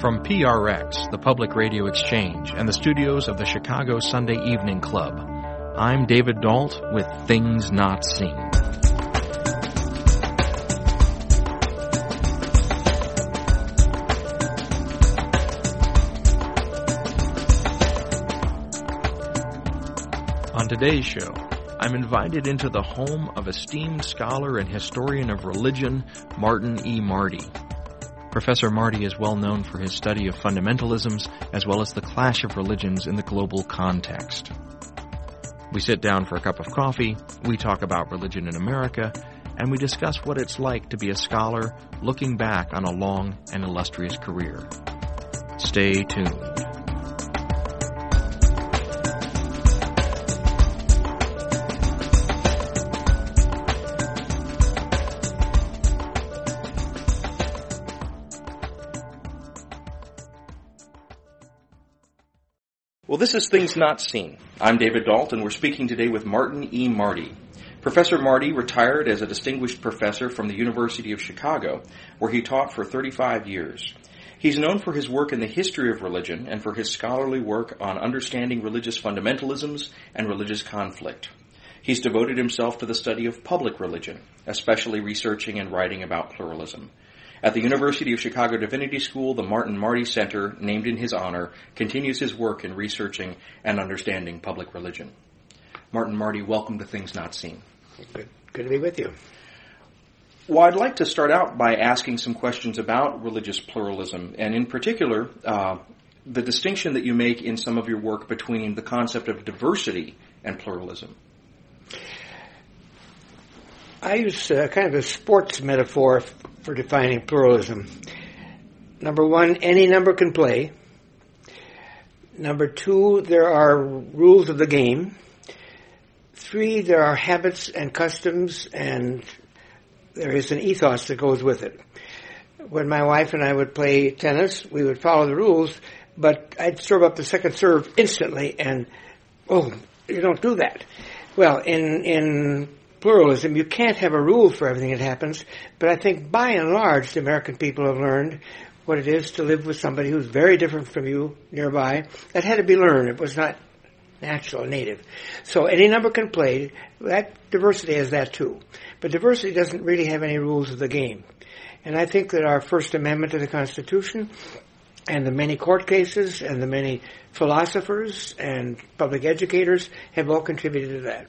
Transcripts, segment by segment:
From PRX, the Public Radio Exchange, and the studios of the Chicago Sunday Evening Club, I'm David Dault with Things Not Seen. On today's show, I'm invited into the home of esteemed scholar and historian of religion, Martin E. Marty. Professor Marty is well known for his study of fundamentalisms as well as the clash of religions in the global context. We sit down for a cup of coffee, we talk about religion in America, and we discuss what it's like to be a scholar looking back on a long and illustrious career. Stay tuned. Well, this is Things Not Seen. I'm David Dault, and we're speaking today with Martin E. Marty. Professor Marty retired as a distinguished professor from the University of Chicago, where he taught for 35 years. He's known for his work in the history of religion and for his scholarly work on understanding religious fundamentalisms and religious conflict. He's devoted himself to the study of public religion, especially researching and writing about pluralism. At the University of Chicago Divinity School, the Martin Marty Center, named in his honor, continues his work in researching and understanding public religion. Martin Marty, welcome to Things Not Seen. Good, good to be with you. Well, I'd like to start out by asking some questions about religious pluralism, and in particular, uh, the distinction that you make in some of your work between the concept of diversity and pluralism. I use uh, kind of a sports metaphor for defining pluralism. Number one, any number can play. Number two, there are rules of the game. Three, there are habits and customs and there is an ethos that goes with it. When my wife and I would play tennis, we would follow the rules, but I'd serve up the second serve instantly and, oh, you don't do that. Well, in, in pluralism. You can't have a rule for everything that happens, but I think by and large the American people have learned what it is to live with somebody who's very different from you nearby. That had to be learned. It was not natural, native. So any number can play. That diversity has that too. But diversity doesn't really have any rules of the game. And I think that our First Amendment to the Constitution and the many court cases and the many philosophers and public educators have all contributed to that.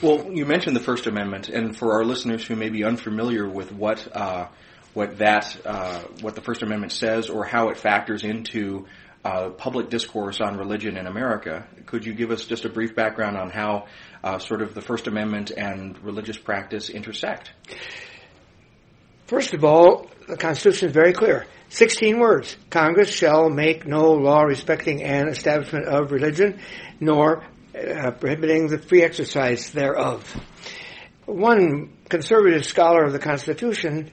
Well, you mentioned the First Amendment, and for our listeners who may be unfamiliar with what uh, what that uh, what the First Amendment says or how it factors into uh, public discourse on religion in America, could you give us just a brief background on how uh, sort of the First Amendment and religious practice intersect? First of all, the Constitution is very clear. 16 words. Congress shall make no law respecting an establishment of religion, nor uh, prohibiting the free exercise thereof. One conservative scholar of the Constitution,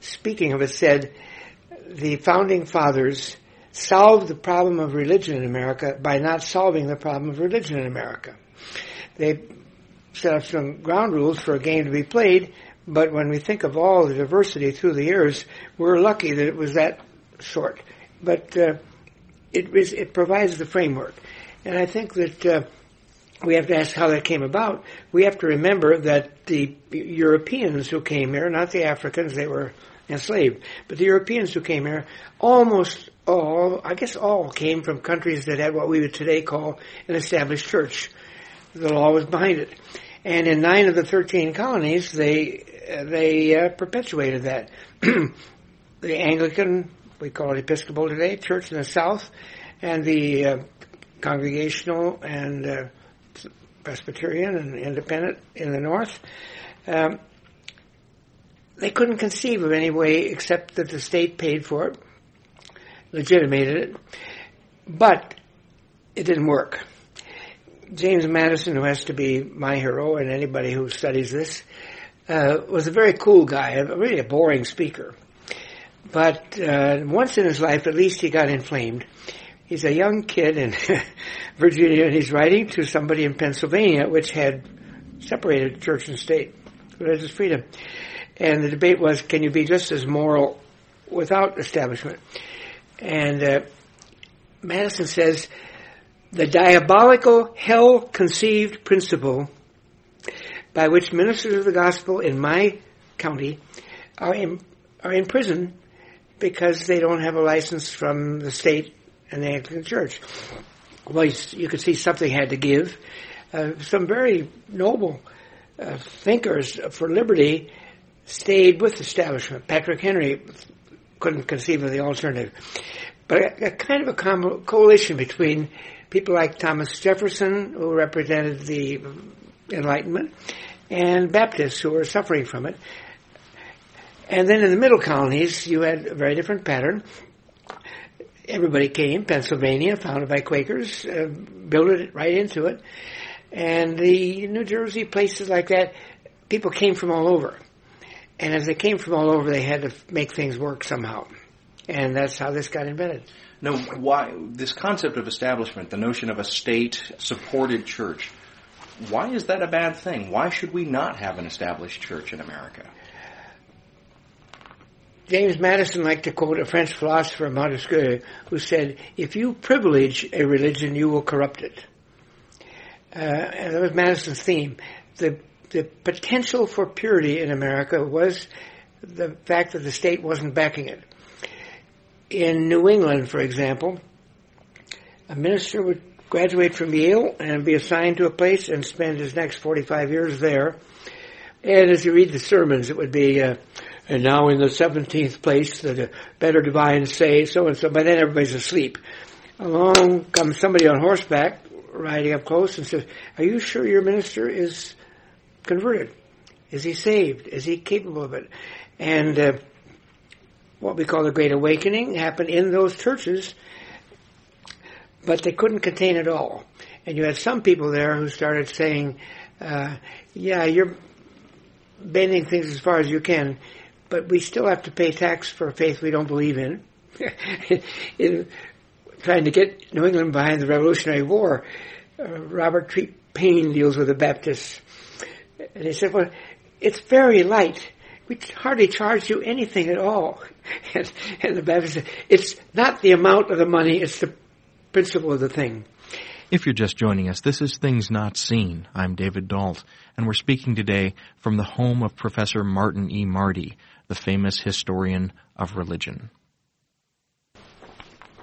speaking of it, said the founding fathers solved the problem of religion in America by not solving the problem of religion in America. They set up some ground rules for a game to be played, but when we think of all the diversity through the years, we're lucky that it was that short. But uh, it, it provides the framework. And I think that uh, we have to ask how that came about. We have to remember that the Europeans who came here, not the Africans, they were enslaved, but the Europeans who came here, almost all, I guess all, came from countries that had what we would today call an established church. The law was behind it. And in nine of the 13 colonies, they, they uh, perpetuated that. the Anglican, we call it Episcopal today, church in the south, and the uh, Congregational and uh, Presbyterian and Independent in the North. Um, they couldn't conceive of any way except that the state paid for it, legitimated it, but it didn't work. James Madison, who has to be my hero and anybody who studies this, uh, was a very cool guy, really a boring speaker. But uh, once in his life, at least he got inflamed he's a young kid in Virginia, and he's writing to somebody in Pennsylvania, which had separated church and state, religious freedom. And the debate was, can you be just as moral without establishment? And uh, Madison says the diabolical hell conceived principle by which ministers of the gospel in my county are in, are in prison because they don't have a license from the state and the Anglican Church. Well, you could see something had to give. Uh, some very noble uh, thinkers for liberty stayed with the establishment. Patrick Henry couldn't conceive of the alternative. But a, a kind of a com- coalition between people like Thomas Jefferson, who represented the Enlightenment, and Baptists who were suffering from it. And then in the middle colonies, you had a very different pattern. Everybody came, Pennsylvania, founded by Quakers, uh, built it right into it. And the New Jersey, places like that, people came from all over. And as they came from all over, they had to make things work somehow. And that's how this got invented. No, why this concept of establishment, the notion of a state-supported church, why is that a bad thing? Why should we not have an established church in America? James Madison liked to quote a French philosopher, Montesquieu, who said, if you privilege a religion, you will corrupt it. Uh, and that was Madison's theme. The, the potential for purity in America was the fact that the state wasn't backing it. In New England, for example, a minister would graduate from Yale and be assigned to a place and spend his next 45 years there. And as you read the sermons, it would be, uh, and now in the 17th place, the better divine say so and so, but then everybody's asleep. Along comes somebody on horseback riding up close and says, are you sure your minister is converted? Is he saved? Is he capable of it? And uh, what we call the Great Awakening happened in those churches but they couldn't contain it all. And you had some people there who started saying, uh, yeah, you're bending things as far as you can, but we still have to pay tax for a faith we don't believe in. in trying to get New England behind the Revolutionary War, uh, Robert Treat Paine deals with the Baptists. And he said, well, it's very light. We hardly charge you anything at all. And, and the Baptist said, it's not the amount of the money, it's the principle of the thing. If you're just joining us, this is Things Not Seen. I'm David Dault, and we're speaking today from the home of Professor Martin E. Marty, the famous historian of religion.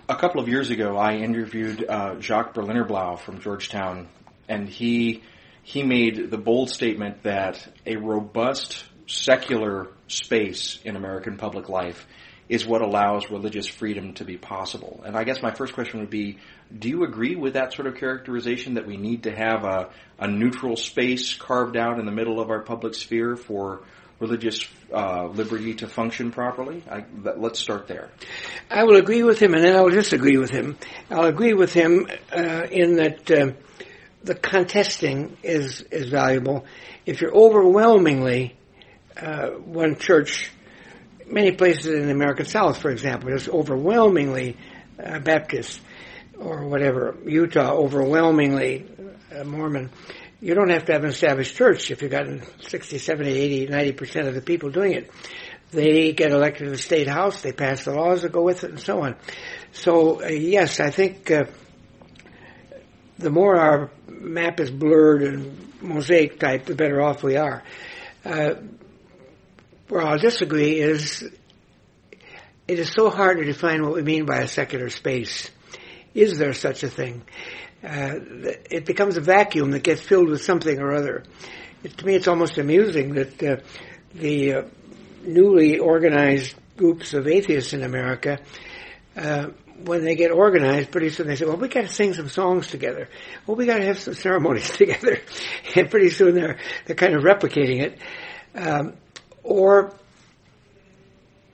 A couple of years ago, I interviewed uh, Jacques Berlinerblau from Georgetown, and he he made the bold statement that a robust secular space in American public life is what allows religious freedom to be possible. And I guess my first question would be, do you agree with that sort of characterization that we need to have a, a neutral space carved out in the middle of our public sphere for religious uh, liberty to function properly? I, let's start there. I will agree with him, and then I will disagree with him. I'll agree with him uh, in that uh, the contesting is is valuable. If you're overwhelmingly uh, one church many places in the American South, for example, is overwhelmingly uh, Baptist or whatever. Utah, overwhelmingly uh, Mormon. You don't have to have an established church if you've got 60, 70, 80, 90% of the people doing it. They get elected to the state house, they pass the laws that go with it, and so on. So, uh, yes, I think uh, the more our map is blurred and mosaic type, the better off we are. Uh, where I'll disagree is it is so hard to define what we mean by a secular space. Is there such a thing? Uh, it becomes a vacuum that gets filled with something or other. It, to me, it's almost amusing that uh, the uh, newly organized groups of atheists in America, uh, when they get organized, pretty soon they say, "Well, we got to sing some songs together. Well, we got to have some ceremonies together," and pretty soon they're they're kind of replicating it. Um, or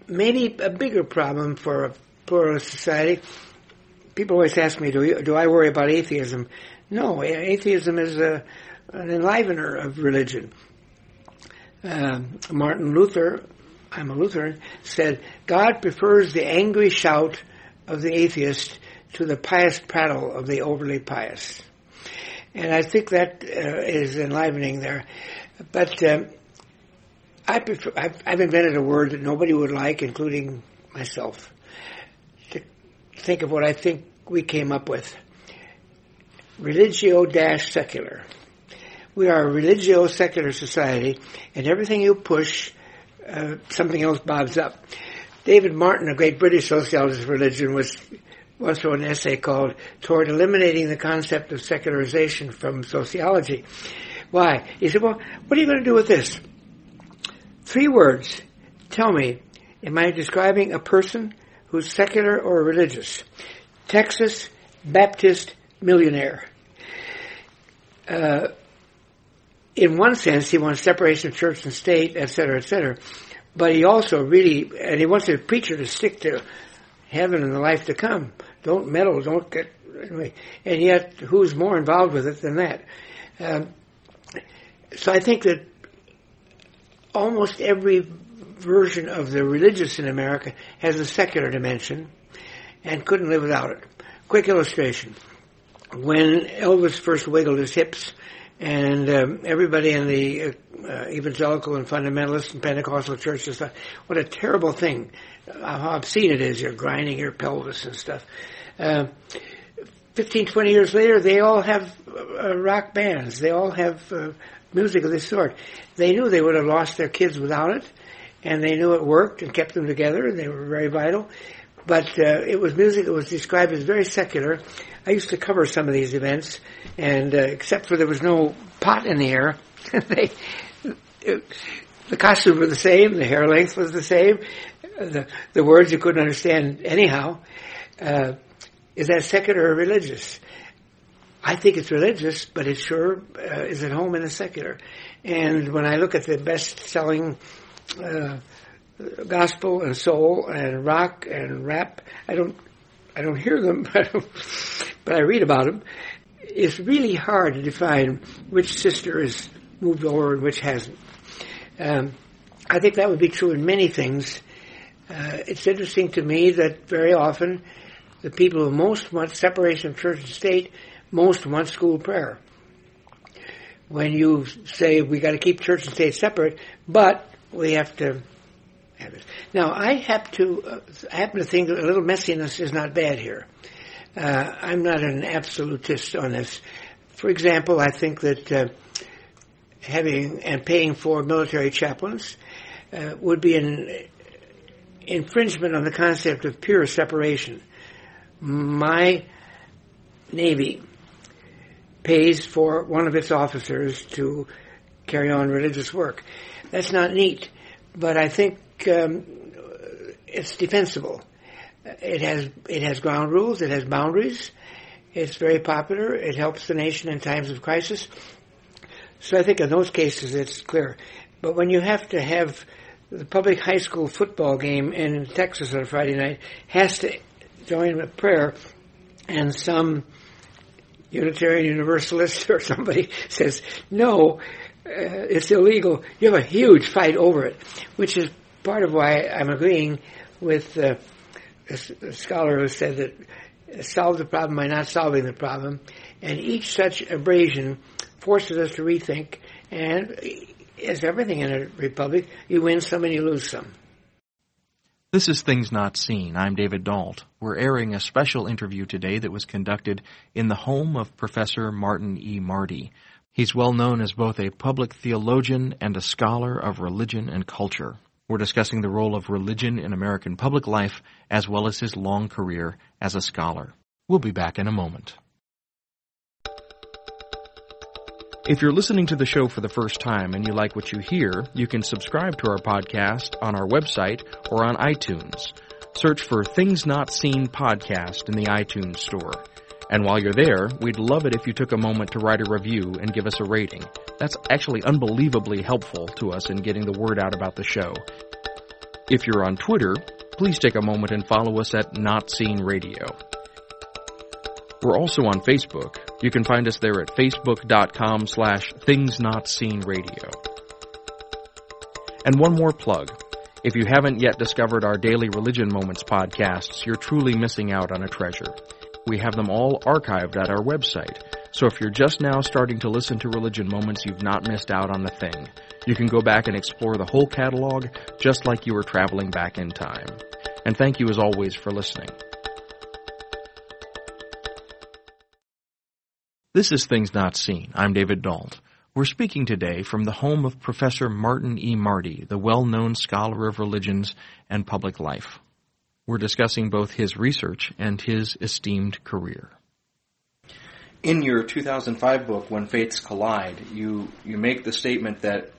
maybe a bigger problem for a pluralist society. People always ask me, do, do I worry about atheism? No, atheism is a, an enlivener of religion. Um, Martin Luther, I'm a Lutheran, said, God prefers the angry shout of the atheist to the pious prattle of the overly pious. And I think that uh, is enlivening there. But um, I prefer, I've, I've, invented a word that nobody would like, including myself. Think of what I think we came up with. Religio-secular. We are a religio-secular society, and everything you push, uh, something else bobs up. David Martin, a great British sociologist of religion, was once wrote an essay called Toward Eliminating the Concept of Secularization from Sociology. Why? He said, well, what are you going to do with this? Three words. Tell me, am I describing a person who's secular or religious? Texas Baptist millionaire. Uh, in one sense, he wants separation of church and state, et cetera, et cetera. But he also really, and he wants a preacher to stick to heaven and the life to come. Don't meddle, don't get, anyway. And yet, who's more involved with it than that? Um, so I think that almost every version of the religious in America has a secular dimension and couldn't live without it. Quick illustration. When Elvis first wiggled his hips and um, everybody in the uh, uh, evangelical and fundamentalist and Pentecostal churches thought, what a terrible thing. How obscene it is. You're grinding your pelvis and stuff. Uh, 15, 20 years later, they all have uh, rock bands. They all have uh, music of this sort. They knew they would have lost their kids without it, and they knew it worked and kept them together, and they were very vital. But uh, it was music that was described as very secular. I used to cover some of these events, and uh, except for there was no pot in the air, they, it, the costumes were the same, the hair length was the same, the, the words you couldn't understand anyhow. Uh, is that secular or religious? I think it's religious, but it sure uh, is at home in the secular. And when I look at the best-selling uh, gospel and soul and rock and rap, I don't, I don't hear them, but I read about them. It's really hard to define which sister is moved over and which hasn't. Um, I think that would be true in many things. Uh, it's interesting to me that very often the people who most want separation of church and state most want school prayer. When you say we got to keep church and state separate, but we have to have it. Now, I have to uh, happen to think a little messiness is not bad here. Uh, I'm not an absolutist on this. For example, I think that uh, having and paying for military chaplains uh, would be an infringement on the concept of pure separation. My Navy pays for one of its officers to carry on religious work. That's not neat, but I think um, it's defensible. It has it has ground rules. It has boundaries. It's very popular. It helps the nation in times of crisis. So I think in those cases it's clear. But when you have to have the public high school football game in Texas on a Friday night has to join with prayer, and some Unitarian Universalist or somebody says, no, Uh, it's illegal. You have a huge fight over it, which is part of why I'm agreeing with uh, a, scholar who said that uh, solve the problem by not solving the problem, and each such abrasion forces us to rethink, and uh, as everything in a republic, you win some and you lose some. This is Things Not Seen. I'm David Dault. We're airing a special interview today that was conducted in the home of Professor Martin E. Marty. He's well known as both a public theologian and a scholar of religion and culture. We're discussing the role of religion in American public life as well as his long career as a scholar. We'll be back in a moment. If you're listening to the show for the first time and you like what you hear, you can subscribe to our podcast on our website or on iTunes. Search for Things Not Seen Podcast in the iTunes Store. And while you're there, we'd love it if you took a moment to write a review and give us a rating. That's actually unbelievably helpful to us in getting the word out about the show. If you're on Twitter, please take a moment and follow us at Not Seen Radio. We're also on Facebook. You can find us there at facebook.com slash things not seen radio. And one more plug. If you haven't yet discovered our Daily Religion Moments podcasts, you're truly missing out on a treasure. We have them all archived at our website. So if you're just now starting to listen to Religion Moments, you've not missed out on the thing. You can go back and explore the whole catalog just like you were traveling back in time. And thank you as always for listening. This is Things Not Seen. I'm David Dault. We're speaking today from the home of Professor Martin E. Marty, the well-known scholar of religions and public life. We're discussing both his research and his esteemed career. In your 2005 book, When Faiths Collide, you, you make the statement that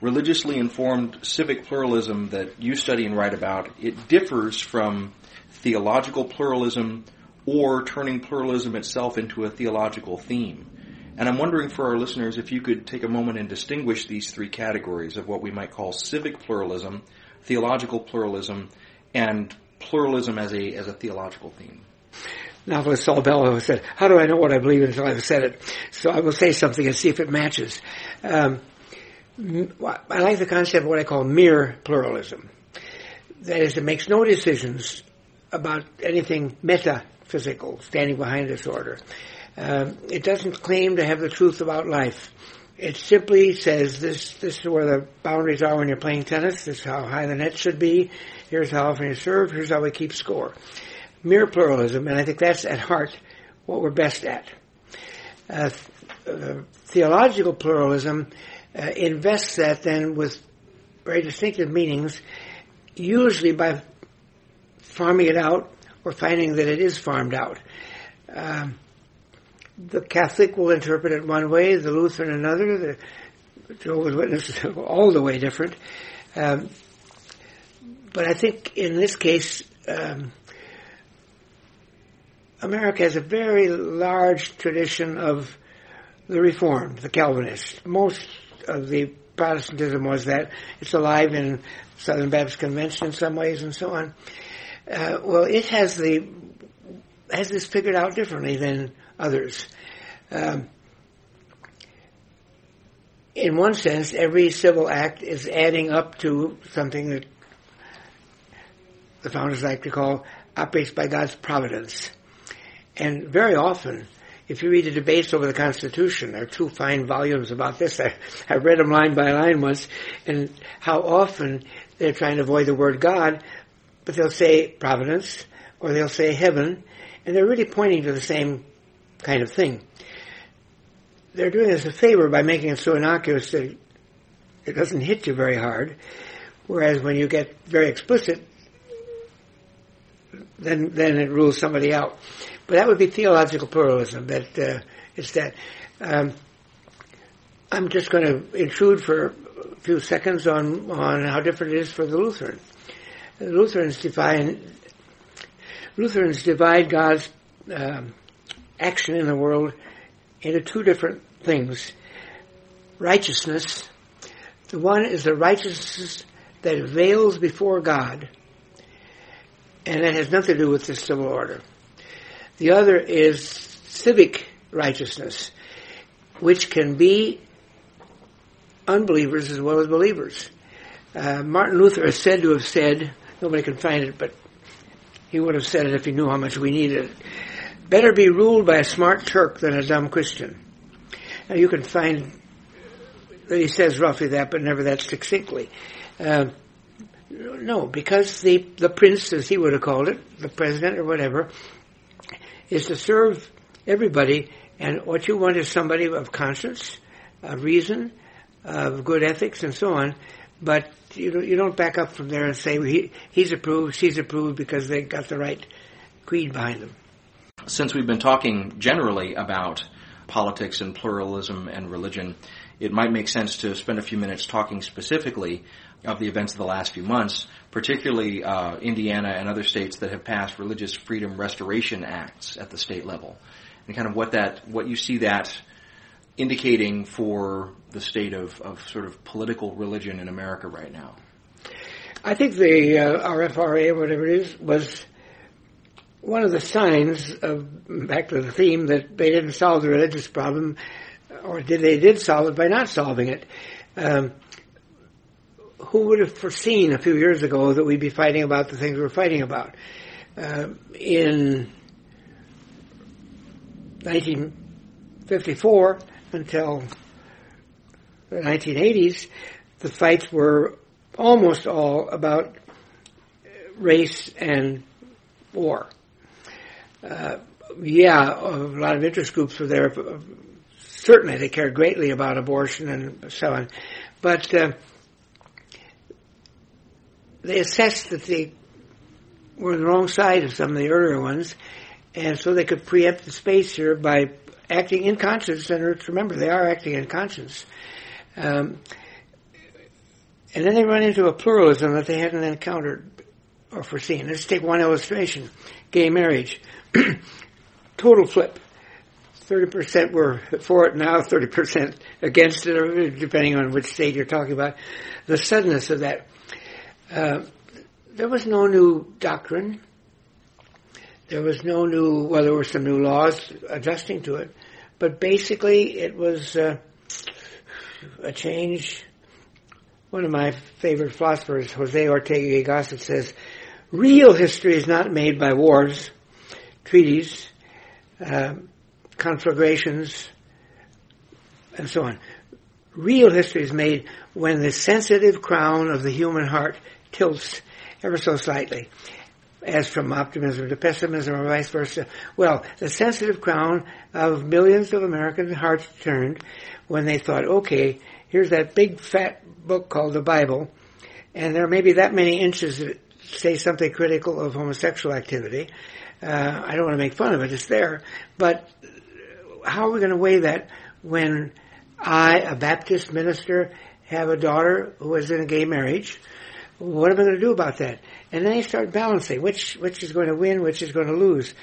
religiously informed civic pluralism that you study and write about, it differs from theological pluralism or turning pluralism itself into a theological theme. And I'm wondering for our listeners if you could take a moment and distinguish these three categories of what we might call civic pluralism, theological pluralism, and pluralism as a, as a theological theme. Novelist Saul Bellow said, how do I know what I believe until I've said it? So I will say something and see if it matches. Um, I like the concept of what I call mere pluralism. That is, it makes no decisions about anything metaphysical standing behind this order. Um, it doesn't claim to have the truth about life. It simply says this, this is where the boundaries are when you're playing tennis. This is how high the net should be. Here's how often you serve. Here's how we keep score. Mere pluralism, and I think that's at heart what we're best at. Uh, uh, theological pluralism uh, invests that then with very distinctive meanings, usually by farming it out or finding that it is farmed out. Um, the Catholic will interpret it one way, the Lutheran another, the Jehovah's Witnesses all the way different. Um, but I think in this case, um, America has a very large tradition of the Reformed, the Calvinists. Most of the Protestantism was that. It's alive in Southern Baptist Convention in some ways and so on. Uh, well, it has the has this figured out differently than others. Um, in one sense, every civil act is adding up to something that the founders like to call operates by God's providence. And very often, if you read the debates over the Constitution, there are two fine volumes about this. I, I read them line by line once, and how often they're trying to avoid the word God, but they'll say providence, or they'll say heaven, and they're really pointing to the same kind of thing. They're doing us a favor by making it so innocuous that it doesn't hit you very hard, whereas when you get very explicit, then then it rules somebody out. But that would be theological pluralism. That uh, it's that. Um, I'm just going to intrude for a few seconds on on how different it is for the Lutheran. The Lutherans define Lutherans divide God's um, action in the world into two different things. Righteousness. The one is the righteousness that veils before God, and that has nothing to do with the civil order. The other is civic righteousness, which can be unbelievers as well as believers. Uh, Martin Luther is said to have said, nobody can find it, but he would have said it if he knew how much we needed it. Better be ruled by a smart Turk than a dumb Christian. Now you can find that he says roughly that, but never that succinctly. Uh, no, because the the prince, as he would have called it, the president or whatever, is to serve everybody, and what you want is somebody of conscience, of reason, of good ethics, and so on. But you don't, you don't back up from there and say well, he, he's approved, she's approved because they got the right creed behind them. Since we've been talking generally about politics and pluralism and religion, it might make sense to spend a few minutes talking specifically of the events of the last few months, particularly uh, Indiana and other states that have passed religious freedom restoration acts at the state level, and kind of what that what you see that indicating for the state of, of sort of political religion in America right now. I think the uh, RFRA, whatever it is, was one of the signs of back to the theme that they didn't solve the religious problem, or did they did solve it by not solving it. Um, who would have foreseen a few years ago that we'd be fighting about the things we're fighting about? Uh, in 1954 until the 1980s, the fights were almost all about race and war. Uh, yeah, a lot of interest groups were there certainly they cared greatly about abortion and so on, but uh, they assessed that they were on the wrong side of some of the earlier ones, and so they could preempt the space here by acting in conscience. And remember, they are acting in conscience. Um, and then they run into a pluralism that they hadn't encountered or foreseen. Let's take one illustration: gay marriage. Total flip. 30% were for it now, 30% against it, depending on which state you're talking about. The suddenness of that. Uh, there was no new doctrine. There was no new, well, there were some new laws adjusting to it, but basically it was uh, a change. One of my favorite philosophers, Jose Ortega y Gasset, says, real history is not made by wars, treaties, uh, conflagrations, and so on. Real history is made when the sensitive crown of the human heart tilts ever so slightly, as from optimism to pessimism or vice versa. Well, the sensitive crown of millions of American hearts turned when they thought, okay, here's that big fat book called the Bible, and there may be that many inches that say something critical of homosexual activity. Uh, I don't want to make fun of it, it's there. But how are we going to weigh that when I, a Baptist minister, have a daughter who is in a gay marriage? What am I going to do about that? And then they start balancing which which is going to win, which is going to lose.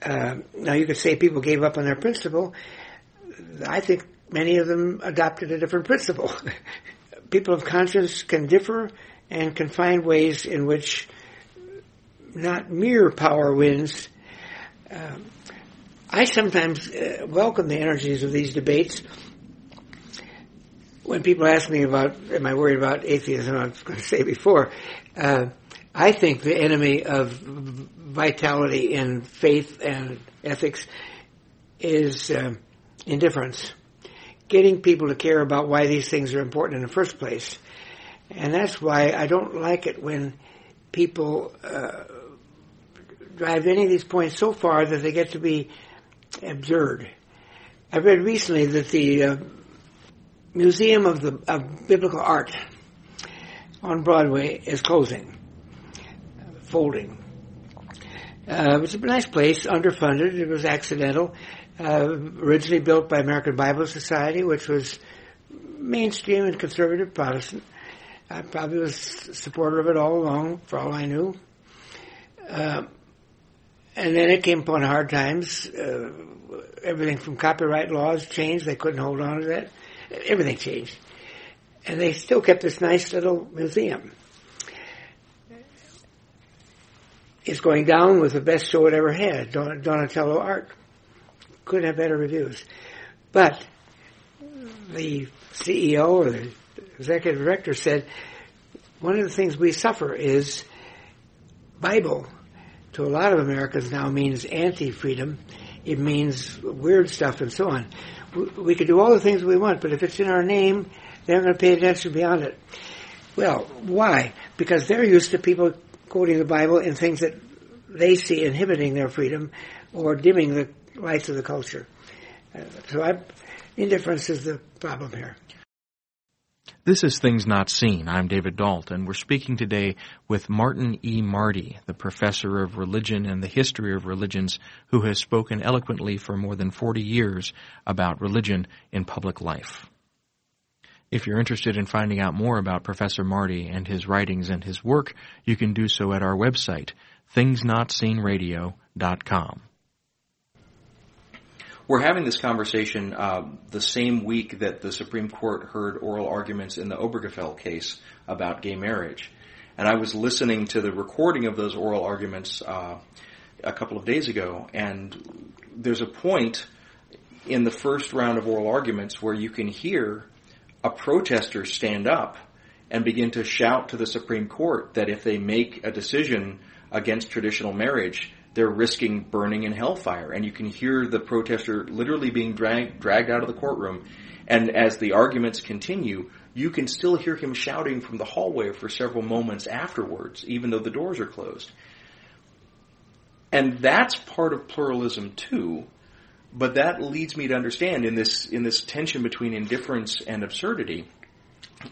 Uh, now you could say people gave up on their principle. I think many of them adopted a different principle. people of conscience can differ and can find ways in which not mere power wins. Uh, I sometimes uh, welcome the energies of these debates when people ask me about, am I worried about atheism? I was going to say before, uh, I think the enemy of vitality in faith and ethics is uh, indifference. Getting people to care about why these things are important in the first place. And that's why I don't like it when people uh, drive any of these points so far that they get to be absurd. I read recently that the uh, Museum of the of Biblical Art on Broadway is closing, folding. Uh, it's a nice place, underfunded. It was accidental. Uh, originally built by American Bible Society, which was mainstream and conservative Protestant. I probably was supporter of it all along, for all I knew. Uh, and then it came upon hard times. Uh, everything from copyright laws changed. They couldn't hold on to that everything changed. And they still kept this nice little museum. It's going down with the best show it ever had, Don- Donatello art. Couldn't have better reviews. But the CEO or the executive director said, one of the things we suffer is Bible to a lot of Americans now means anti-freedom. It means weird stuff and so on we could do all the things we want, but if it's in our name, they're going to pay attention beyond it. Well, why? Because they're used to people quoting the Bible in things that they see inhibiting their freedom or dimming the lights of the culture. Uh, so I, indifference is the problem here. This is Things Not Seen. I'm David Dault, and we're speaking today with Martin E. Marty, the professor of religion and the history of religions, who has spoken eloquently for more than 40 years about religion in public life. If you're interested in finding out more about Professor Marty and his writings and his work, you can do so at our website, thingsnotseenradio.com. We're having this conversation uh, the same week that the Supreme Court heard oral arguments in the Obergefell case about gay marriage. And I was listening to the recording of those oral arguments uh, a couple of days ago, and there's a point in the first round of oral arguments where you can hear a protester stand up and begin to shout to the Supreme Court that if they make a decision against traditional marriage, they're risking burning in hellfire. And you can hear the protester literally being drag, dragged out of the courtroom. And as the arguments continue, you can still hear him shouting from the hallway for several moments afterwards, even though the doors are closed. And that's part of pluralism too, but that leads me to understand in this in this tension between indifference and absurdity,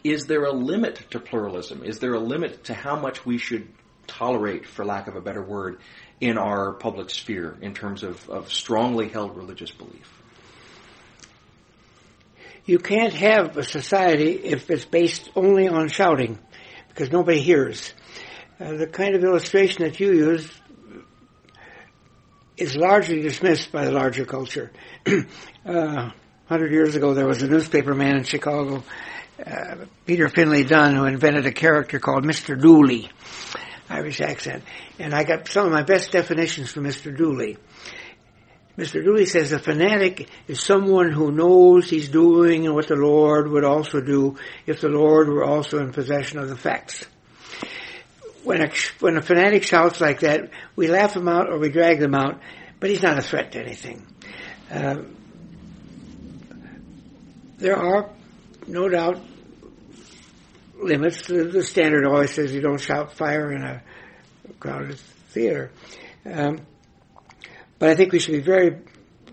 is there a limit to pluralism? Is there a limit to how much we should tolerate, for lack of a better word, in our public sphere in terms of, of strongly held religious belief? You can't have a society if it's based only on shouting, because nobody hears. Uh, the kind of illustration that you use is largely dismissed by the larger culture. uh, hundred years ago, there was a newspaper man in Chicago, uh, Peter Finley Dunne, who invented a character called Mr. Dooley, Irish accent, and I got some of my best definitions from Mr. Dooley. Mr. Dooley says a fanatic is someone who knows he's doing what the Lord would also do if the Lord were also in possession of the facts. When a, when a fanatic shouts like that, we laugh him out or we drag them out, but he's not a threat to anything. Uh, there are, no doubt, limits. The, the, standard always says you don't shout fire in a crowded theater. Um, but I think we should be very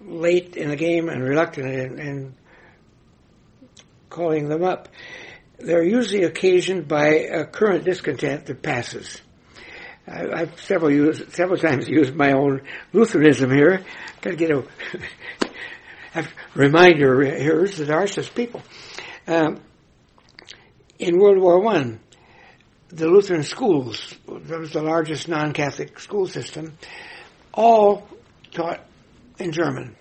late in the game and reluctant in, in calling them up. They're usually occasioned by a current discontent that passes. I, have several used, several times used my own Lutheranism here. Got to get a, a reminder here that there are such people. Um, in World War One, the Lutheran schools, that was the largest non-Catholic school system, all taught in German.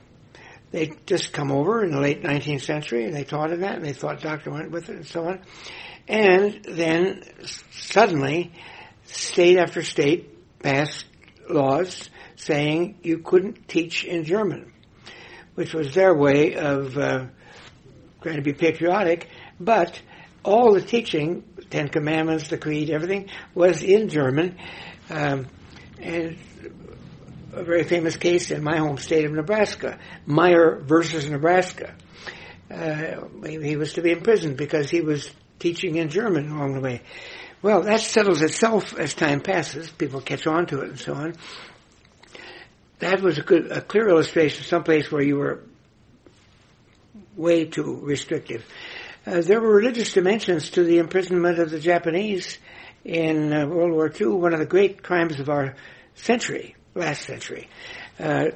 They just come over in the late 19th century and they taught in that and they thought doctor went with it and so on. And then suddenly, state after state passed laws saying you couldn't teach in German, which was their way of uh, trying to be patriotic. But all the teaching, Ten Commandments, the Creed, everything was in German. Um, and a very famous case in my home state of Nebraska, Meyer versus Nebraska. Uh, he was to be imprisoned because he was teaching in German along the way. Well, that settles itself as time passes. People catch on to it and so on. That was a good, a clear illustration of someplace where you were way too restrictive. Uh, there were religious dimensions to the imprisonment of the Japanese in uh, World War II, one of the great crimes of our century last century. Uh,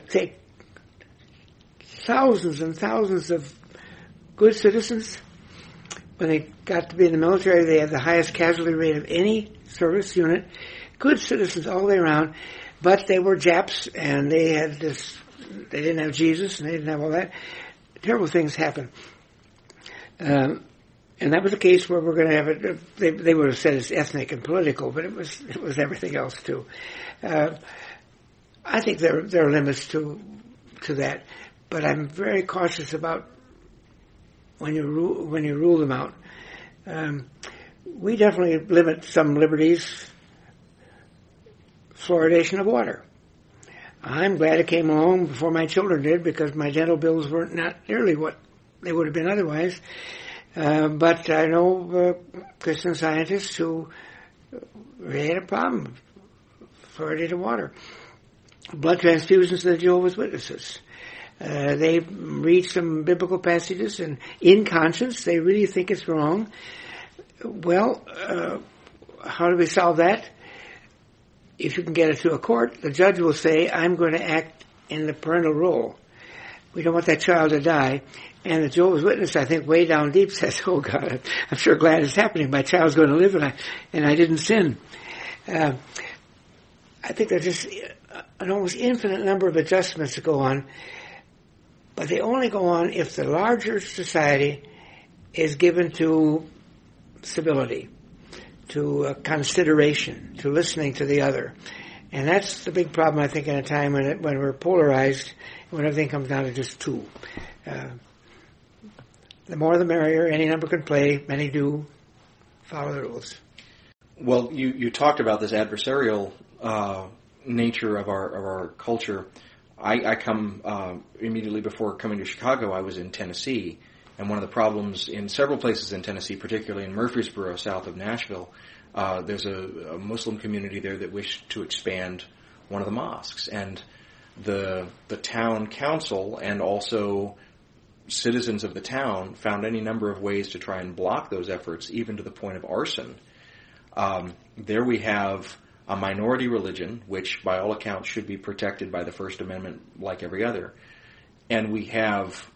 thousands and thousands of good citizens. When they got to be in the military, they had the highest casualty rate of any service unit. Good citizens all the way around, but they were Japs and they had this, they didn't have Jesus and they didn't have all that. Terrible things happened. Um, and that was a case where we're going to have it. They, they would have said it's ethnic and political, but it was it was everything else too. Uh, I think there there are limits to to that, but I'm very cautious about when you rule, when you rule them out. Um, we definitely limit some liberties. Fluoridation of water. I'm glad it came along before my children did because my dental bills weren't not nearly what they would have been otherwise. Uh, but I know uh, Christian scientists who really had a problem fluoridated water blood transfusions to the Jehovah's Witnesses. Uh, they read some biblical passages and in conscience they really think it's wrong. Well, uh, how do we solve that? If you can get it to a court, the judge will say, I'm going to act in the parental role. We don't want that child to die. And the Jehovah's Witness, I think, way down deep says, oh God, I'm sure glad it's happening. My child's going to live and I, and I didn't sin. Uh, I think there's just an almost infinite number of adjustments to go on, but they only go on if the larger society is given to civility, to uh, consideration, to listening to the other. And that's the big problem, I think, in a time when, it, when we're polarized, when everything comes down to just two. Uh, the more the merrier, any number can play, many do, follow the rules. Well, you, you talked about this adversarial uh, nature of our of our culture. I, I come uh, immediately before coming to Chicago. I was in Tennessee, and one of the problems in several places in Tennessee, particularly in Murfreesboro, south of Nashville, uh, there's a, a, Muslim community there that wished to expand one of the mosques, and the the town council and also citizens of the town found any number of ways to try and block those efforts, even to the point of arson. Um, there we have a minority religion, which by all accounts should be protected by the First Amendment like every other. And we have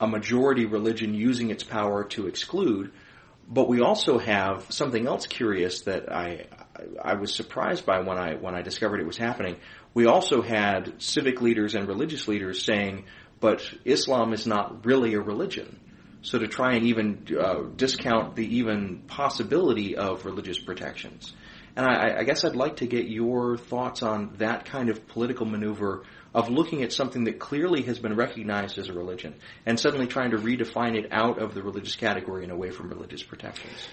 a majority religion using its power to exclude, but we also have something else curious that I, I was surprised by when I, when I discovered it was happening. We also had civic leaders and religious leaders saying, but Islam is not really a religion. So to try and even uh, discount the even possibility of religious protections. And I, I, guess I'd like to get your thoughts on that kind of political maneuver of looking at something that clearly has been recognized as a religion and suddenly trying to redefine it out of the religious category and away from religious protections.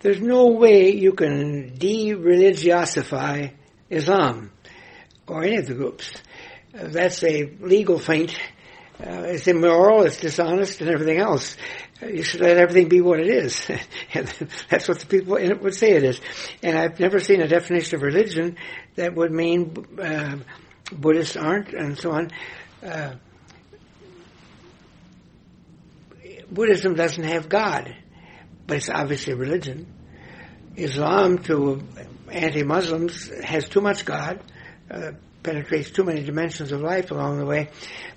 There's no way you can de-religiosify Islam or any of the groups. That's a legal feint. Uh, it's immoral, it's dishonest, and everything else. Uh, you should let everything be what it is. that's what the people in it would say it is. And I've never seen a definition of religion that would mean uh, Buddhists aren't, and so on. Uh, Buddhism doesn't have God, but it's obviously religion. Islam, to anti-Muslims, has too much God, uh, penetrates too many dimensions of life along the way.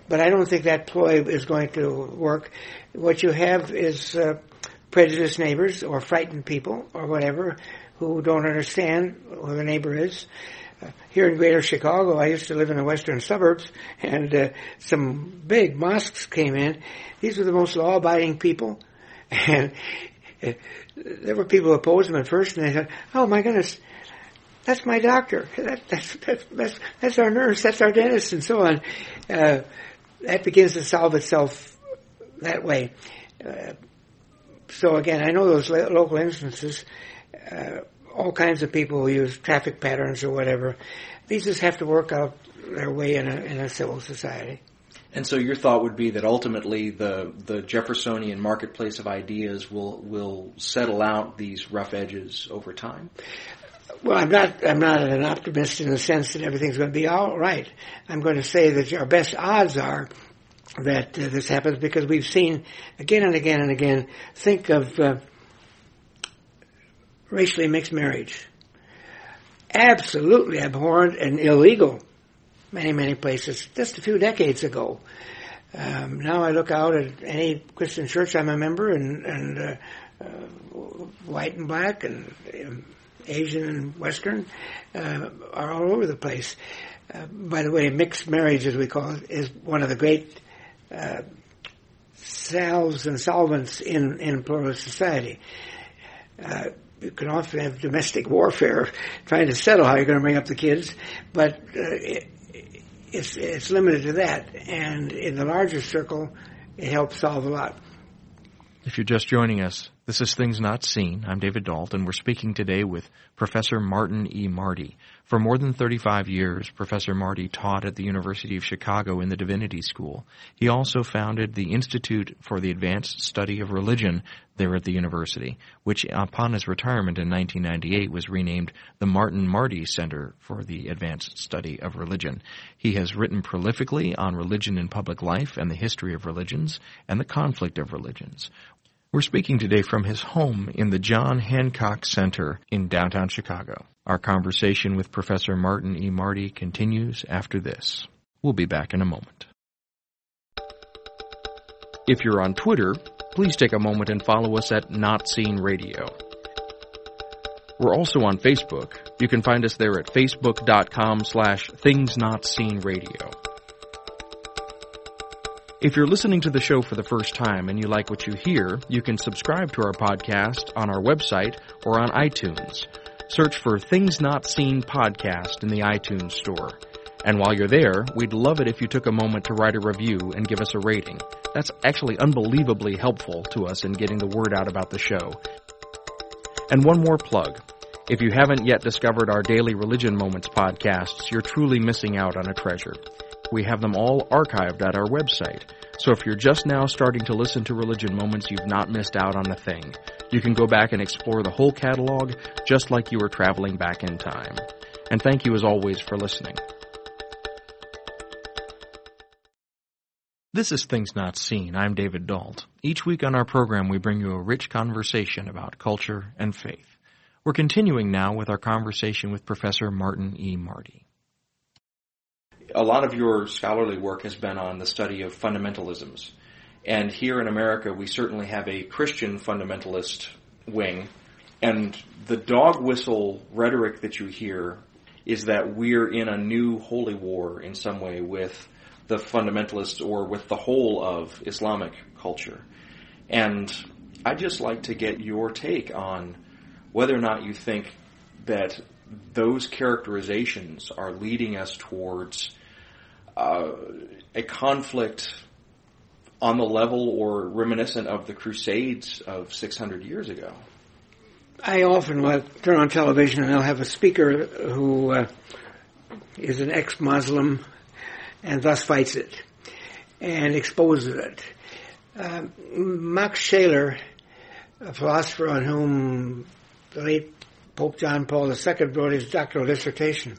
But I don't think that ploy is going to work. What you have is uh, prejudiced neighbors or frightened people or whatever who don't understand who the neighbor is. Uh, here in Greater Chicago, I used to live in the western suburbs, and uh, some big mosques came in. These were the most law-abiding people, and uh, there were people who opposed them at first, and they said, "Oh my goodness, that's my doctor. That, that's, that's, that's, that's our nurse. That's our dentist, and so on." Uh, that begins to solve itself that way. Uh, so again, I know those local instances. Uh, all kinds of people who use traffic patterns or whatever. These just have to work out their way in a, in a civil society. And so your thought would be that ultimately the, the Jeffersonian marketplace of ideas will, will settle out these rough edges over time? Well, I'm not, I'm not an optimist in the sense that everything's going to be all right. I'm going to say that our best odds are that uh, this happens because we've seen again and again and again, think of uh, racially mixed marriage. Absolutely abhorrent and illegal many, many places just a few decades ago. Um, now I look out at any Christian church I'm a member and, and uh, uh, white and black and Asian and Western uh, are all over the place. Uh, by the way, mixed marriage, as we call it, is one of the great uh, salves and solvents in, in pluralist society. Uh, you can often have domestic warfare trying to settle how you're going to bring up the kids, but uh, it, it's it's limited to that. And in the larger circle, it helps solve a lot. If you're just joining us, this is Things Not Seen. I'm David Dault, and we're speaking today with Professor Martin E. Marty. For more than 35 years, Professor Marty taught at the University of Chicago in the Divinity School. He also founded the Institute for the Advanced Study of Religion there at the university, which upon his retirement in 1998 was renamed the Martin Marty Center for the Advanced Study of Religion. He has written prolifically on religion in public life and the history of religions and the conflict of religions. We're speaking today from his home in the John Hancock Center in downtown Chicago. Our conversation with Professor Martin E. Marty continues after this. We'll be back in a moment. If you're on Twitter, please take a moment and follow us at Not Seen Radio. We're also on Facebook. You can find us there at facebook.com slash things not seen radio. If you're listening to the show for the first time and you like what you hear, you can subscribe to our podcast on our website or on iTunes. Search for Things Not Seen Podcast in the iTunes Store. And while you're there, we'd love it if you took a moment to write a review and give us a rating. That's actually unbelievably helpful to us in getting the word out about the show. And one more plug. If you haven't yet discovered our Daily Religion Moments podcasts, you're truly missing out on a treasure. We have them all archived at our website. So if you're just now starting to listen to Religion Moments, you've not missed out on a thing. You can go back and explore the whole catalog just like you were traveling back in time. And thank you as always for listening. This is Things Not Seen. I'm David Dault. Each week on our program, we bring you a rich conversation about culture and faith. We're continuing now with our conversation with Professor Martin E. Marty. A lot of your scholarly work has been on the study of fundamentalisms. And here in America, we certainly have a Christian fundamentalist wing. And the dog whistle rhetoric that you hear is that we're in a new holy war in some way with the fundamentalists or with the whole of Islamic culture. And I'd just like to get your take on whether or not you think that those characterizations are leading us towards uh, a conflict on the level or reminiscent of the Crusades of 600 years ago. I often will turn on television and I'll have a speaker who uh, is an ex-Muslim and thus fights it and exposes it. Um, Max Scheler, a philosopher on whom the late Pope John Paul II wrote his doctoral dissertation,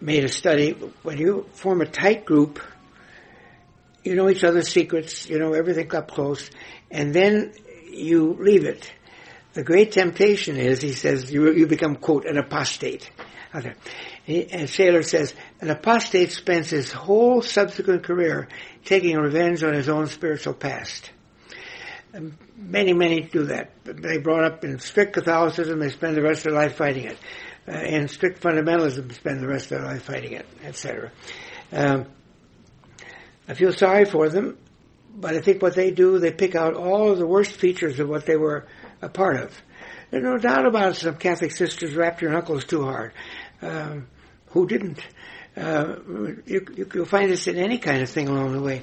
made a study. When you form a tight group, you know each other's secrets, you know everything up close, and then you leave it. The great temptation is, he says, you, you become, quote, an apostate. Okay. And Scheler says, an apostate spends his whole subsequent career taking revenge on his own spiritual past. And many, many do that. They brought up in strict Catholicism, they spend the rest of their life fighting it. Uh, in strict fundamentalism, spend the rest of their life fighting it, etc. Um, I feel sorry for them, but I think what they do, they pick out all of the worst features of what they were a part of. There's no doubt about it, some Catholic sisters wrapped your knuckles too hard. Um, who didn't? Uh, you, will find this in any kind of thing along the way.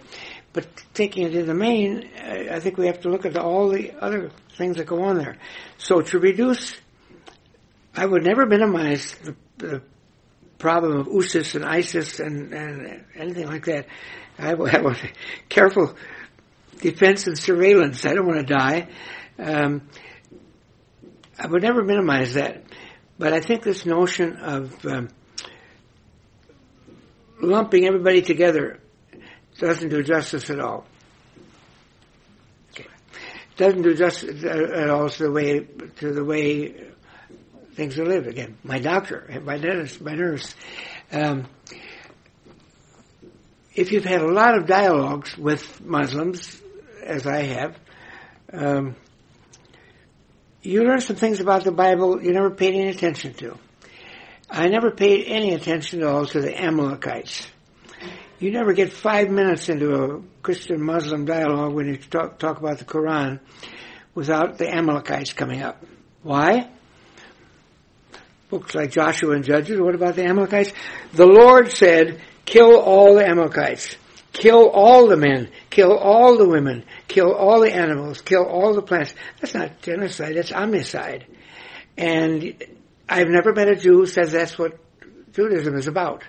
But taking it in the main, I think we have to look at all the other things that go on there. So to reduce, I would never minimize the, the problem of USIS and ISIS and, and anything like that. I would have a careful defense and surveillance. I don't want to die. Um, I would never minimize that. But I think this notion of um, lumping everybody together doesn't do justice at all. Okay. Doesn't do justice at all to the way to the way things are lived. Again, my doctor, my dentist, my nurse. Um, if you've had a lot of dialogues with Muslims, as I have, um, you learn some things about the Bible you never paid any attention to. I never paid any attention at all to the Amalekites. You never get five minutes into a Christian Muslim dialogue when you talk, talk about the Quran without the Amalekites coming up. Why? Books like Joshua and Judges, what about the Amalekites? The Lord said, kill all the Amalekites. Kill all the men. Kill all the women. Kill all the animals. Kill all the plants. That's not genocide. That's omnicide. And I've never met a Jew who says that's what Judaism is about.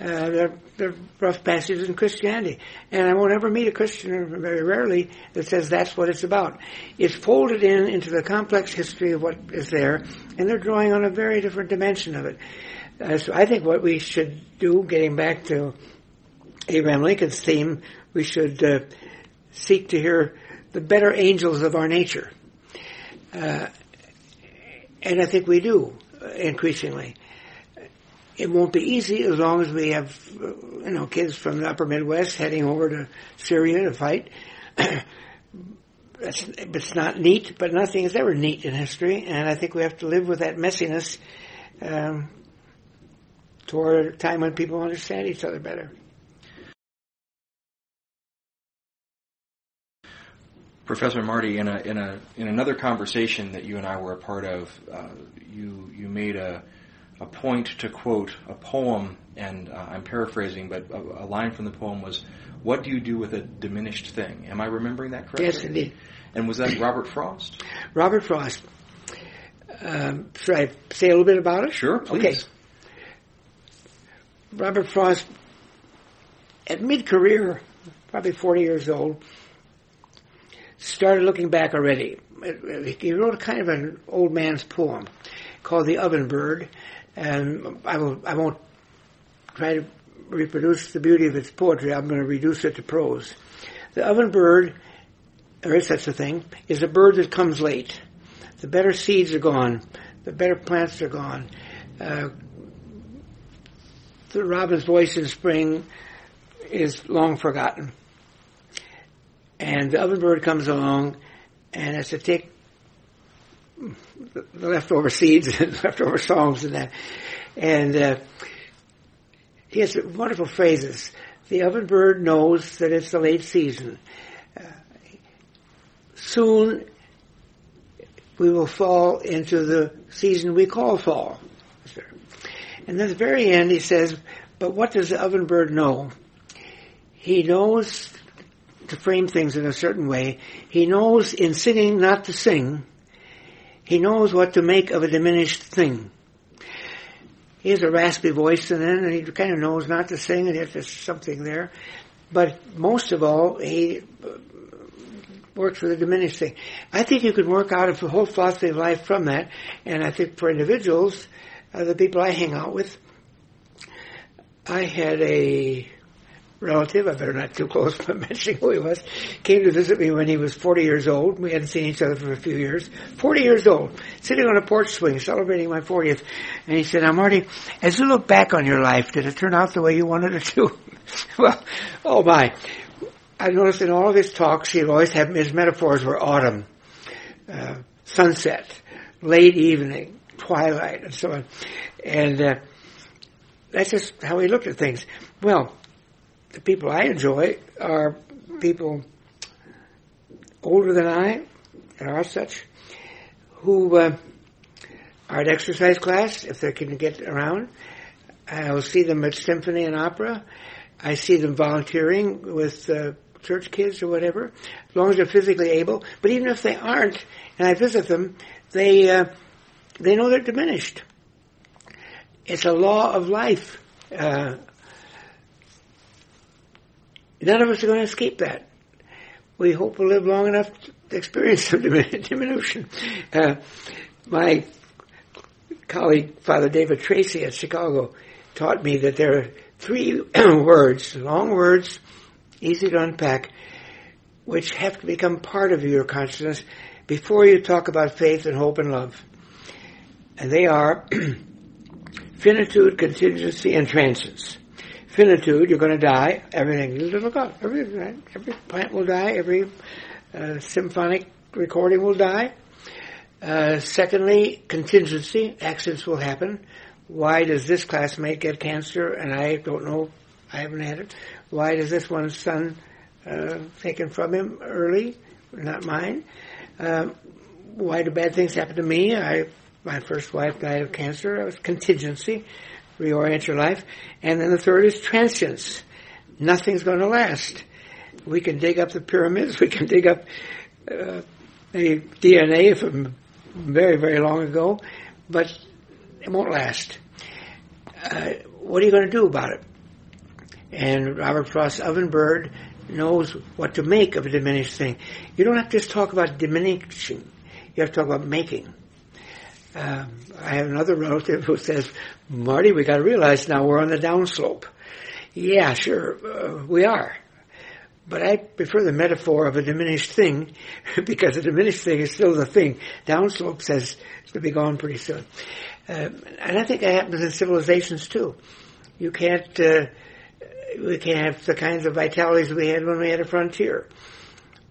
Uh, they're, they're rough passages in Christianity. And I won't ever meet a Christian, very rarely, that says that's what it's about. It's folded in into the complex history of what is there, and they're drawing on a very different dimension of it. Uh, so I think what we should do, getting back to Abraham Lincoln's theme, we should uh, seek to hear the better angels of our nature. Uh, and I think we do uh, increasingly. It won't be easy as long as we have, you know, kids from the upper Midwest heading over to Syria to fight. it's, it's not neat, but nothing is ever neat in history, and I think we have to live with that messiness um, toward a time when people understand each other better. Professor Marty, in a in a in another conversation that you and I were a part of, uh, you you made a a point to quote a poem, and uh, I'm paraphrasing, but a, a, line from the poem was, "What do you do with a diminished thing?" Am I remembering that correctly? Yes, indeed. And was that Robert Frost? Robert Frost. Um, should I say a little bit about it? Sure, please. Okay. Robert Frost, at mid-career, probably 40 years old, started looking back already. He wrote a kind of an old man's poem called The Oven Bird and I will I won't try to reproduce the beauty of its poetry. I'm going to reduce it to prose. The oven bird, there is such a thing, is a bird that comes late. The better seeds are gone. The better plants are gone. Uh, the robin's voice in spring is long forgotten. And the oven bird comes along and has to take the leftover seeds and leftover songs and that. And uh, he has wonderful phrases. The oven bird knows that it's the late season. Uh, soon we will fall into the season we call fall. And at the very end he says, but what does the oven bird know? He knows to frame things in a certain way. He knows in singing not to sing. He knows what to make of a diminished thing. He has a raspy voice and then he kind of knows not to sing and if there's something there. But most of all, he works with a diminished thing. I think you can work out a whole philosophy of life from that. And I think for individuals, uh, the people I hang out with, I had a relative, I better not too close by mentioning who he was, came to visit me when he was 40 years old. We hadn't seen each other for a few years. 40 years old, sitting on a porch swing, celebrating my 40th. And he said, now Marty, as you look back on your life, did it turn out the way you wanted it to? well, oh my. I noticed in all of his talks, he always had, his metaphors were autumn, uh, sunset, late evening, twilight, and so on. And, uh, that's just how he looked at things. Well, the people I enjoy are people older than I, and are such, who uh, are at exercise class if they can get around. I'll see them at symphony and opera. I see them volunteering with uh, church kids or whatever, as long as they're physically able. But even if they aren't, and I visit them, they uh, they know they're diminished. It's a law of life. None of us are going to escape that. We hope we'll live long enough to experience some diminution. Uh, my colleague, Father David Tracy at Chicago, taught me that there are three words, long words, easy to unpack, which have to become part of your consciousness before you talk about faith and hope and love. And they are finitude, contingency, and transience finitude, you're going to die. Everything, look up. Every, every plant will die. Every uh, symphonic recording will die. Uh, secondly, contingency. Accidents will happen. Why does this classmate get cancer and I don't know? I haven't had it. Why does this one's son uh, taken from him early? Not mine. Um, why do bad things happen to me? I my first wife died of cancer. It was contingency reorient your life. And then the third is transience. Nothing's going to last. We can dig up the pyramids. We can dig up uh, DNA from very, very long ago, but it won't last. Uh, what are you going to do about it? And Robert Frost's oven bird knows what to make of a diminished thing. You don't have to just talk about diminishing. You have to talk about making. Um, I have another relative who says, Marty, we got to realize now we're on the downslope. Yeah, sure, uh, we are. But I prefer the metaphor of a diminished thing because a diminished thing is still the thing. Downslope says it's going to be gone pretty soon. Uh, and I think that happens in civilizations too. You can't, uh, we can't have the kinds of vitalities we had when we had a frontier.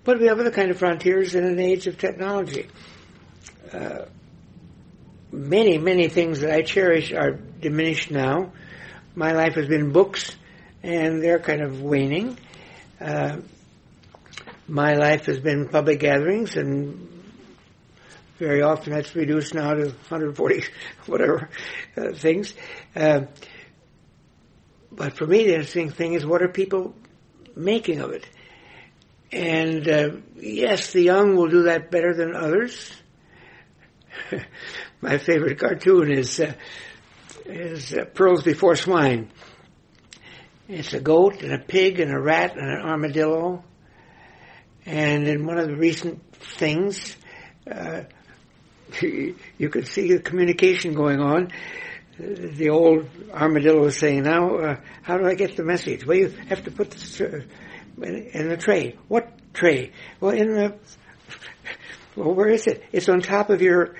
But we have other kind of frontiers in an age of technology. Uh, many, many things that I cherish are diminished now. My life has been books, and they're kind of waning. Uh, my life has been public gatherings, and very often that's reduced now to 140 whatever uh, things. Uh, but for me, the interesting thing is what are people making of it? And uh, yes, the young will do that better than others. my favorite cartoon is uh, is uh, Pearls Before Swine. It's a goat and a pig and a rat and an armadillo. And in one of the recent things, uh, you could see the communication going on. the old armadillo was saying, now, uh, how do I get the message? Well, you have to put this uh, in the tray. What tray? Well, in the, well, where is it? It's on top of your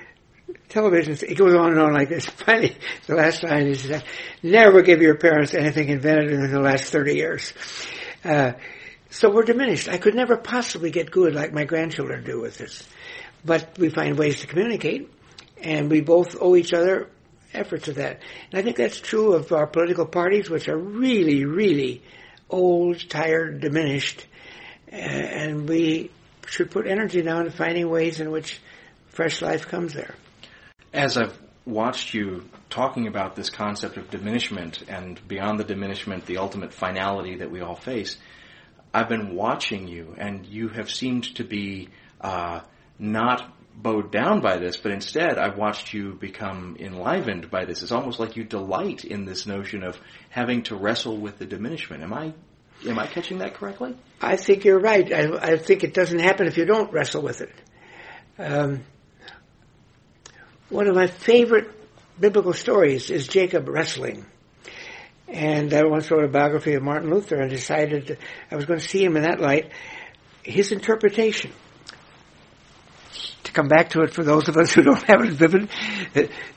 television. It goes on and on like this. Finally, the last line is, uh, never give your parents anything invented in the last 30 years. Uh, so we're diminished. I could never possibly get good like my grandchildren do with this. But we find ways to communicate, and we both owe each other efforts of that. And I think that's true of our political parties, which are really, really old, tired, diminished, and we should put energy now into finding ways in which fresh life comes there. As I've watched you talking about this concept of diminishment and beyond the diminishment, the ultimate finality that we all face, I've been watching you, and you have seemed to be uh, not bowed down by this, but instead I've watched you become enlivened by this. It's almost like you delight in this notion of having to wrestle with the diminishment. Am I am I catching that correctly? I think you're right. I, I think it doesn't happen if you don't wrestle with it. Um, one of my favorite biblical stories is Jacob wrestling. And I once wrote a biography of Martin Luther and decided I was going to see him in that light. His interpretation to come back to it for those of us who don't have it vivid.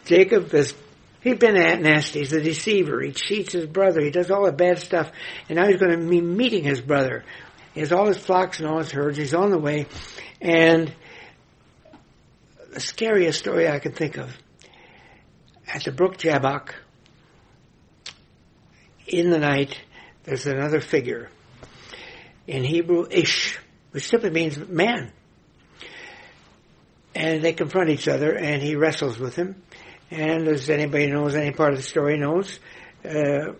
Jacob is He'd been nasty. He's a deceiver. He cheats his brother. He does all the bad stuff. And now he's going to be meeting his brother. He has all his flocks and all his herds. He's on the way. And the scariest story I can think of at the brook Jabbok, in the night, there's another figure. In Hebrew, Ish, which simply means man and they confront each other, and he wrestles with him. And as anybody knows, any part of the story knows, uh,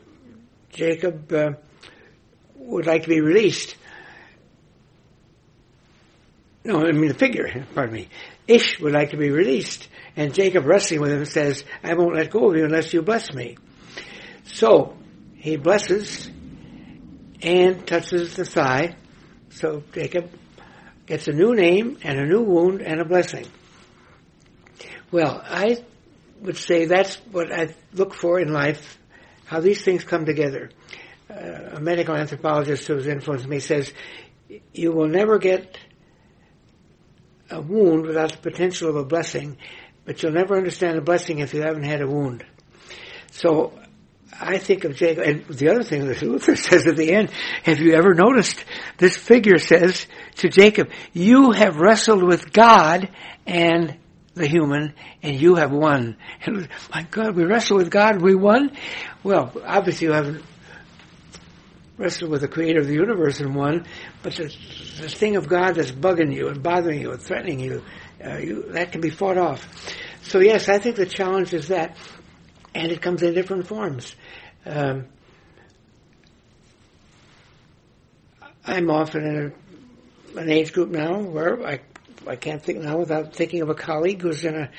Jacob uh, would like to be released. No, I mean the figure, pardon me. Ish would like to be released, and Jacob wrestling with him says, I won't let go of you unless you bless me. So, he blesses and touches the thigh. So Jacob gets a new name and a new wound and a blessing. Well, I would say that's what I look for in life, how these things come together. Uh, a medical anthropologist who's influenced me says, you will never get a wound without the potential of a blessing, but you'll never understand a blessing if you haven't had a wound. So I think of Jacob, and the other thing that Luther says at the end, have you ever noticed this figure says to Jacob, you have wrestled with God and the human, and you have won. And my God, we wrestled with God, we won? Well, obviously you haven't wrestled with the creator of the universe and one, but the, the thing of God that's bugging you and bothering you and threatening you, uh, you, that can be fought off. So yes, I think the challenge is that and it comes in different forms. Um, I'm often in a, an age group now where I I can't think now without thinking of a colleague who's in a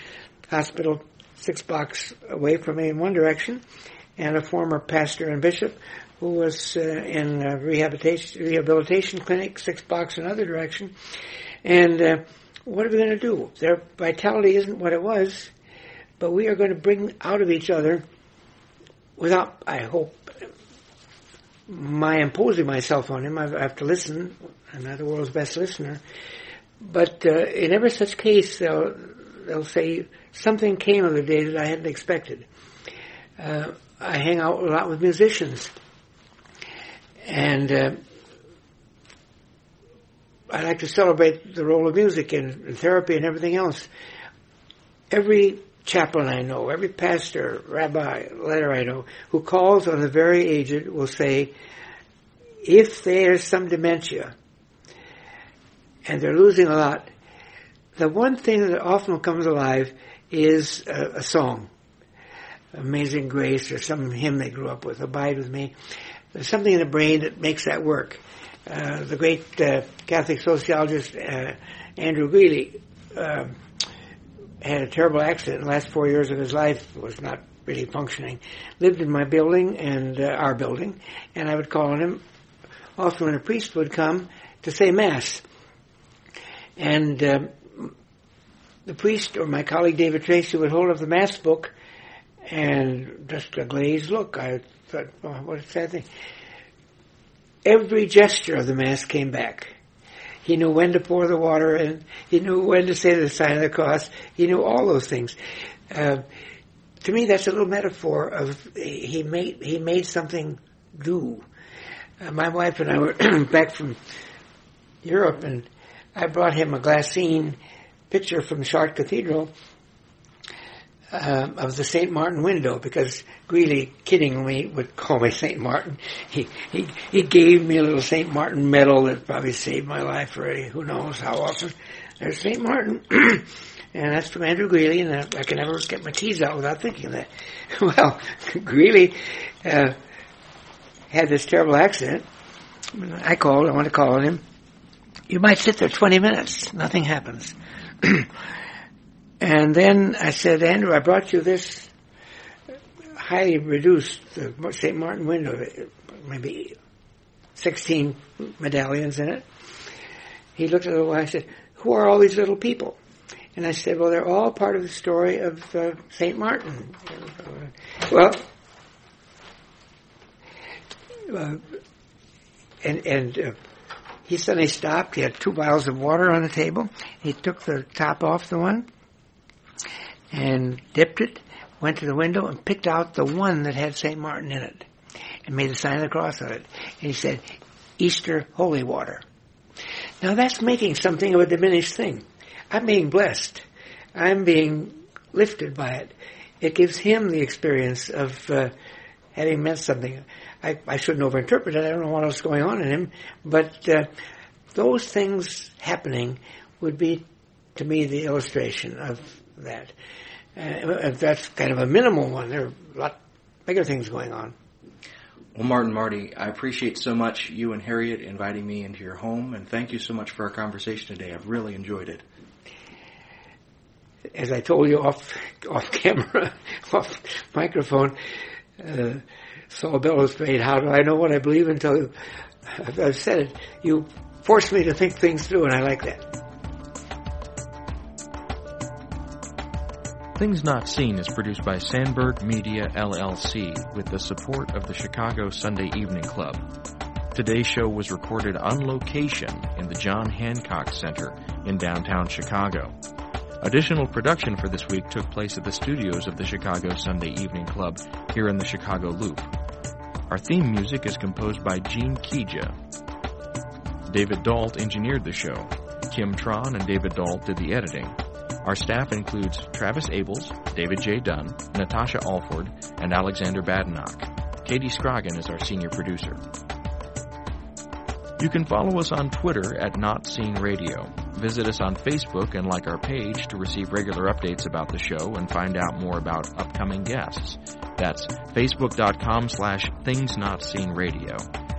hospital six blocks away from me in one direction, and a former pastor and bishop who was uh, in a rehabilitation rehabilitation clinic six blocks another direction. And uh, what are we going to do? Their vitality isn't what it was but we are going to bring out of each other without, I hope, my imposing myself on him. I have to listen. I'm not the world's best listener. But uh, in every such case, they'll, they'll say, something came of the day that I hadn't expected. Uh, I hang out a lot with musicians. And uh, I like to celebrate the role of music in, in therapy and everything else. Every chaplain I know, every pastor, rabbi, letter I know, who calls on the very aged will say, if there's some dementia and they're losing a lot, the one thing that often comes alive is a, a song. Amazing Grace or some hymn they grew up with, Abide With Me. There's something in the brain that makes that work. Uh, the great uh, Catholic sociologist uh, Andrew Greeley uh, had a terrible accident. The last four years of his life was not really functioning. Lived in my building and uh, our building, and I would call on him often when a priest would come to say mass. And uh, the priest or my colleague David Tracy would hold up the mass book and just a glazed look. I thought, oh, what a sad thing. Every gesture of the Mass came back. He knew when to pour the water in. He knew when to say the sign of the cross. He knew all those things. Uh, to me, that's a little metaphor of he made he made something do. Uh, my wife and I were back from Europe, and I brought him a glassine picture from Chartres Cathedral uh, of the St. Martin window because Greeley, kiddingly, would call me St. Martin. He, he, he gave me a little St. Martin medal that probably saved my life for who knows how often. There's St. Martin. and that's from Andrew Greeley, and I, I can never get my teeth out without thinking that. well, Greeley uh, had this terrible accident. I called, I want to call on him. You might sit there 20 minutes, nothing happens. and then I said, Andrew, I brought you this highly reduced uh, St. Martin window, maybe 16 medallions in it. He looked at it and I said, who are all these little people? And I said, well, they're all part of the story of uh, St. Martin. Well, uh, and, and uh, he suddenly stopped. He had two bottles of water on the table. He took the top off the one and dipped it, went to the window and picked out the one that had St. Martin in it and made the sign of the cross on it. And he said, Easter holy water. Now that's making something of a diminished thing. I'm being blessed. I'm being lifted by it. It gives him the experience of uh, having meant something. I, I shouldn't overinterpret it. I don't know what else going on in him, but uh, those things happening would be, to me, the illustration of that. Uh, that's kind of a minimal one. There are a lot bigger things going on. Well, Martin Marty, I appreciate so much you and Harriet inviting me into your home, and thank you so much for our conversation today. I've really enjoyed it. As I told you off off camera, off microphone, uh, Saul Bellow's prayed, How do I know what I believe until I've said it? You force me to think things through, and I like that. Things Not Seen is produced by Sandberg Media LLC with the support of the Chicago Sunday Evening Club. Today's show was recorded on location in the John Hancock Center in downtown Chicago. Additional production for this week took place at the studios of the Chicago Sunday Evening Club here in the Chicago Loop. Our theme music is composed by Gene Kija. David Dault engineered the show. Kim Tron and David Dault did the editing. Our staff includes Travis Abels, David J. Dunn, Natasha Alford, and Alexander Badenoch. Katie Scroggin is our senior producer. You can follow us on Twitter at Not Seen Radio. Visit us on Facebook and like our page to receive regular updates about the show and find out more about upcoming guests. That's facebook.com slash things not seen radio.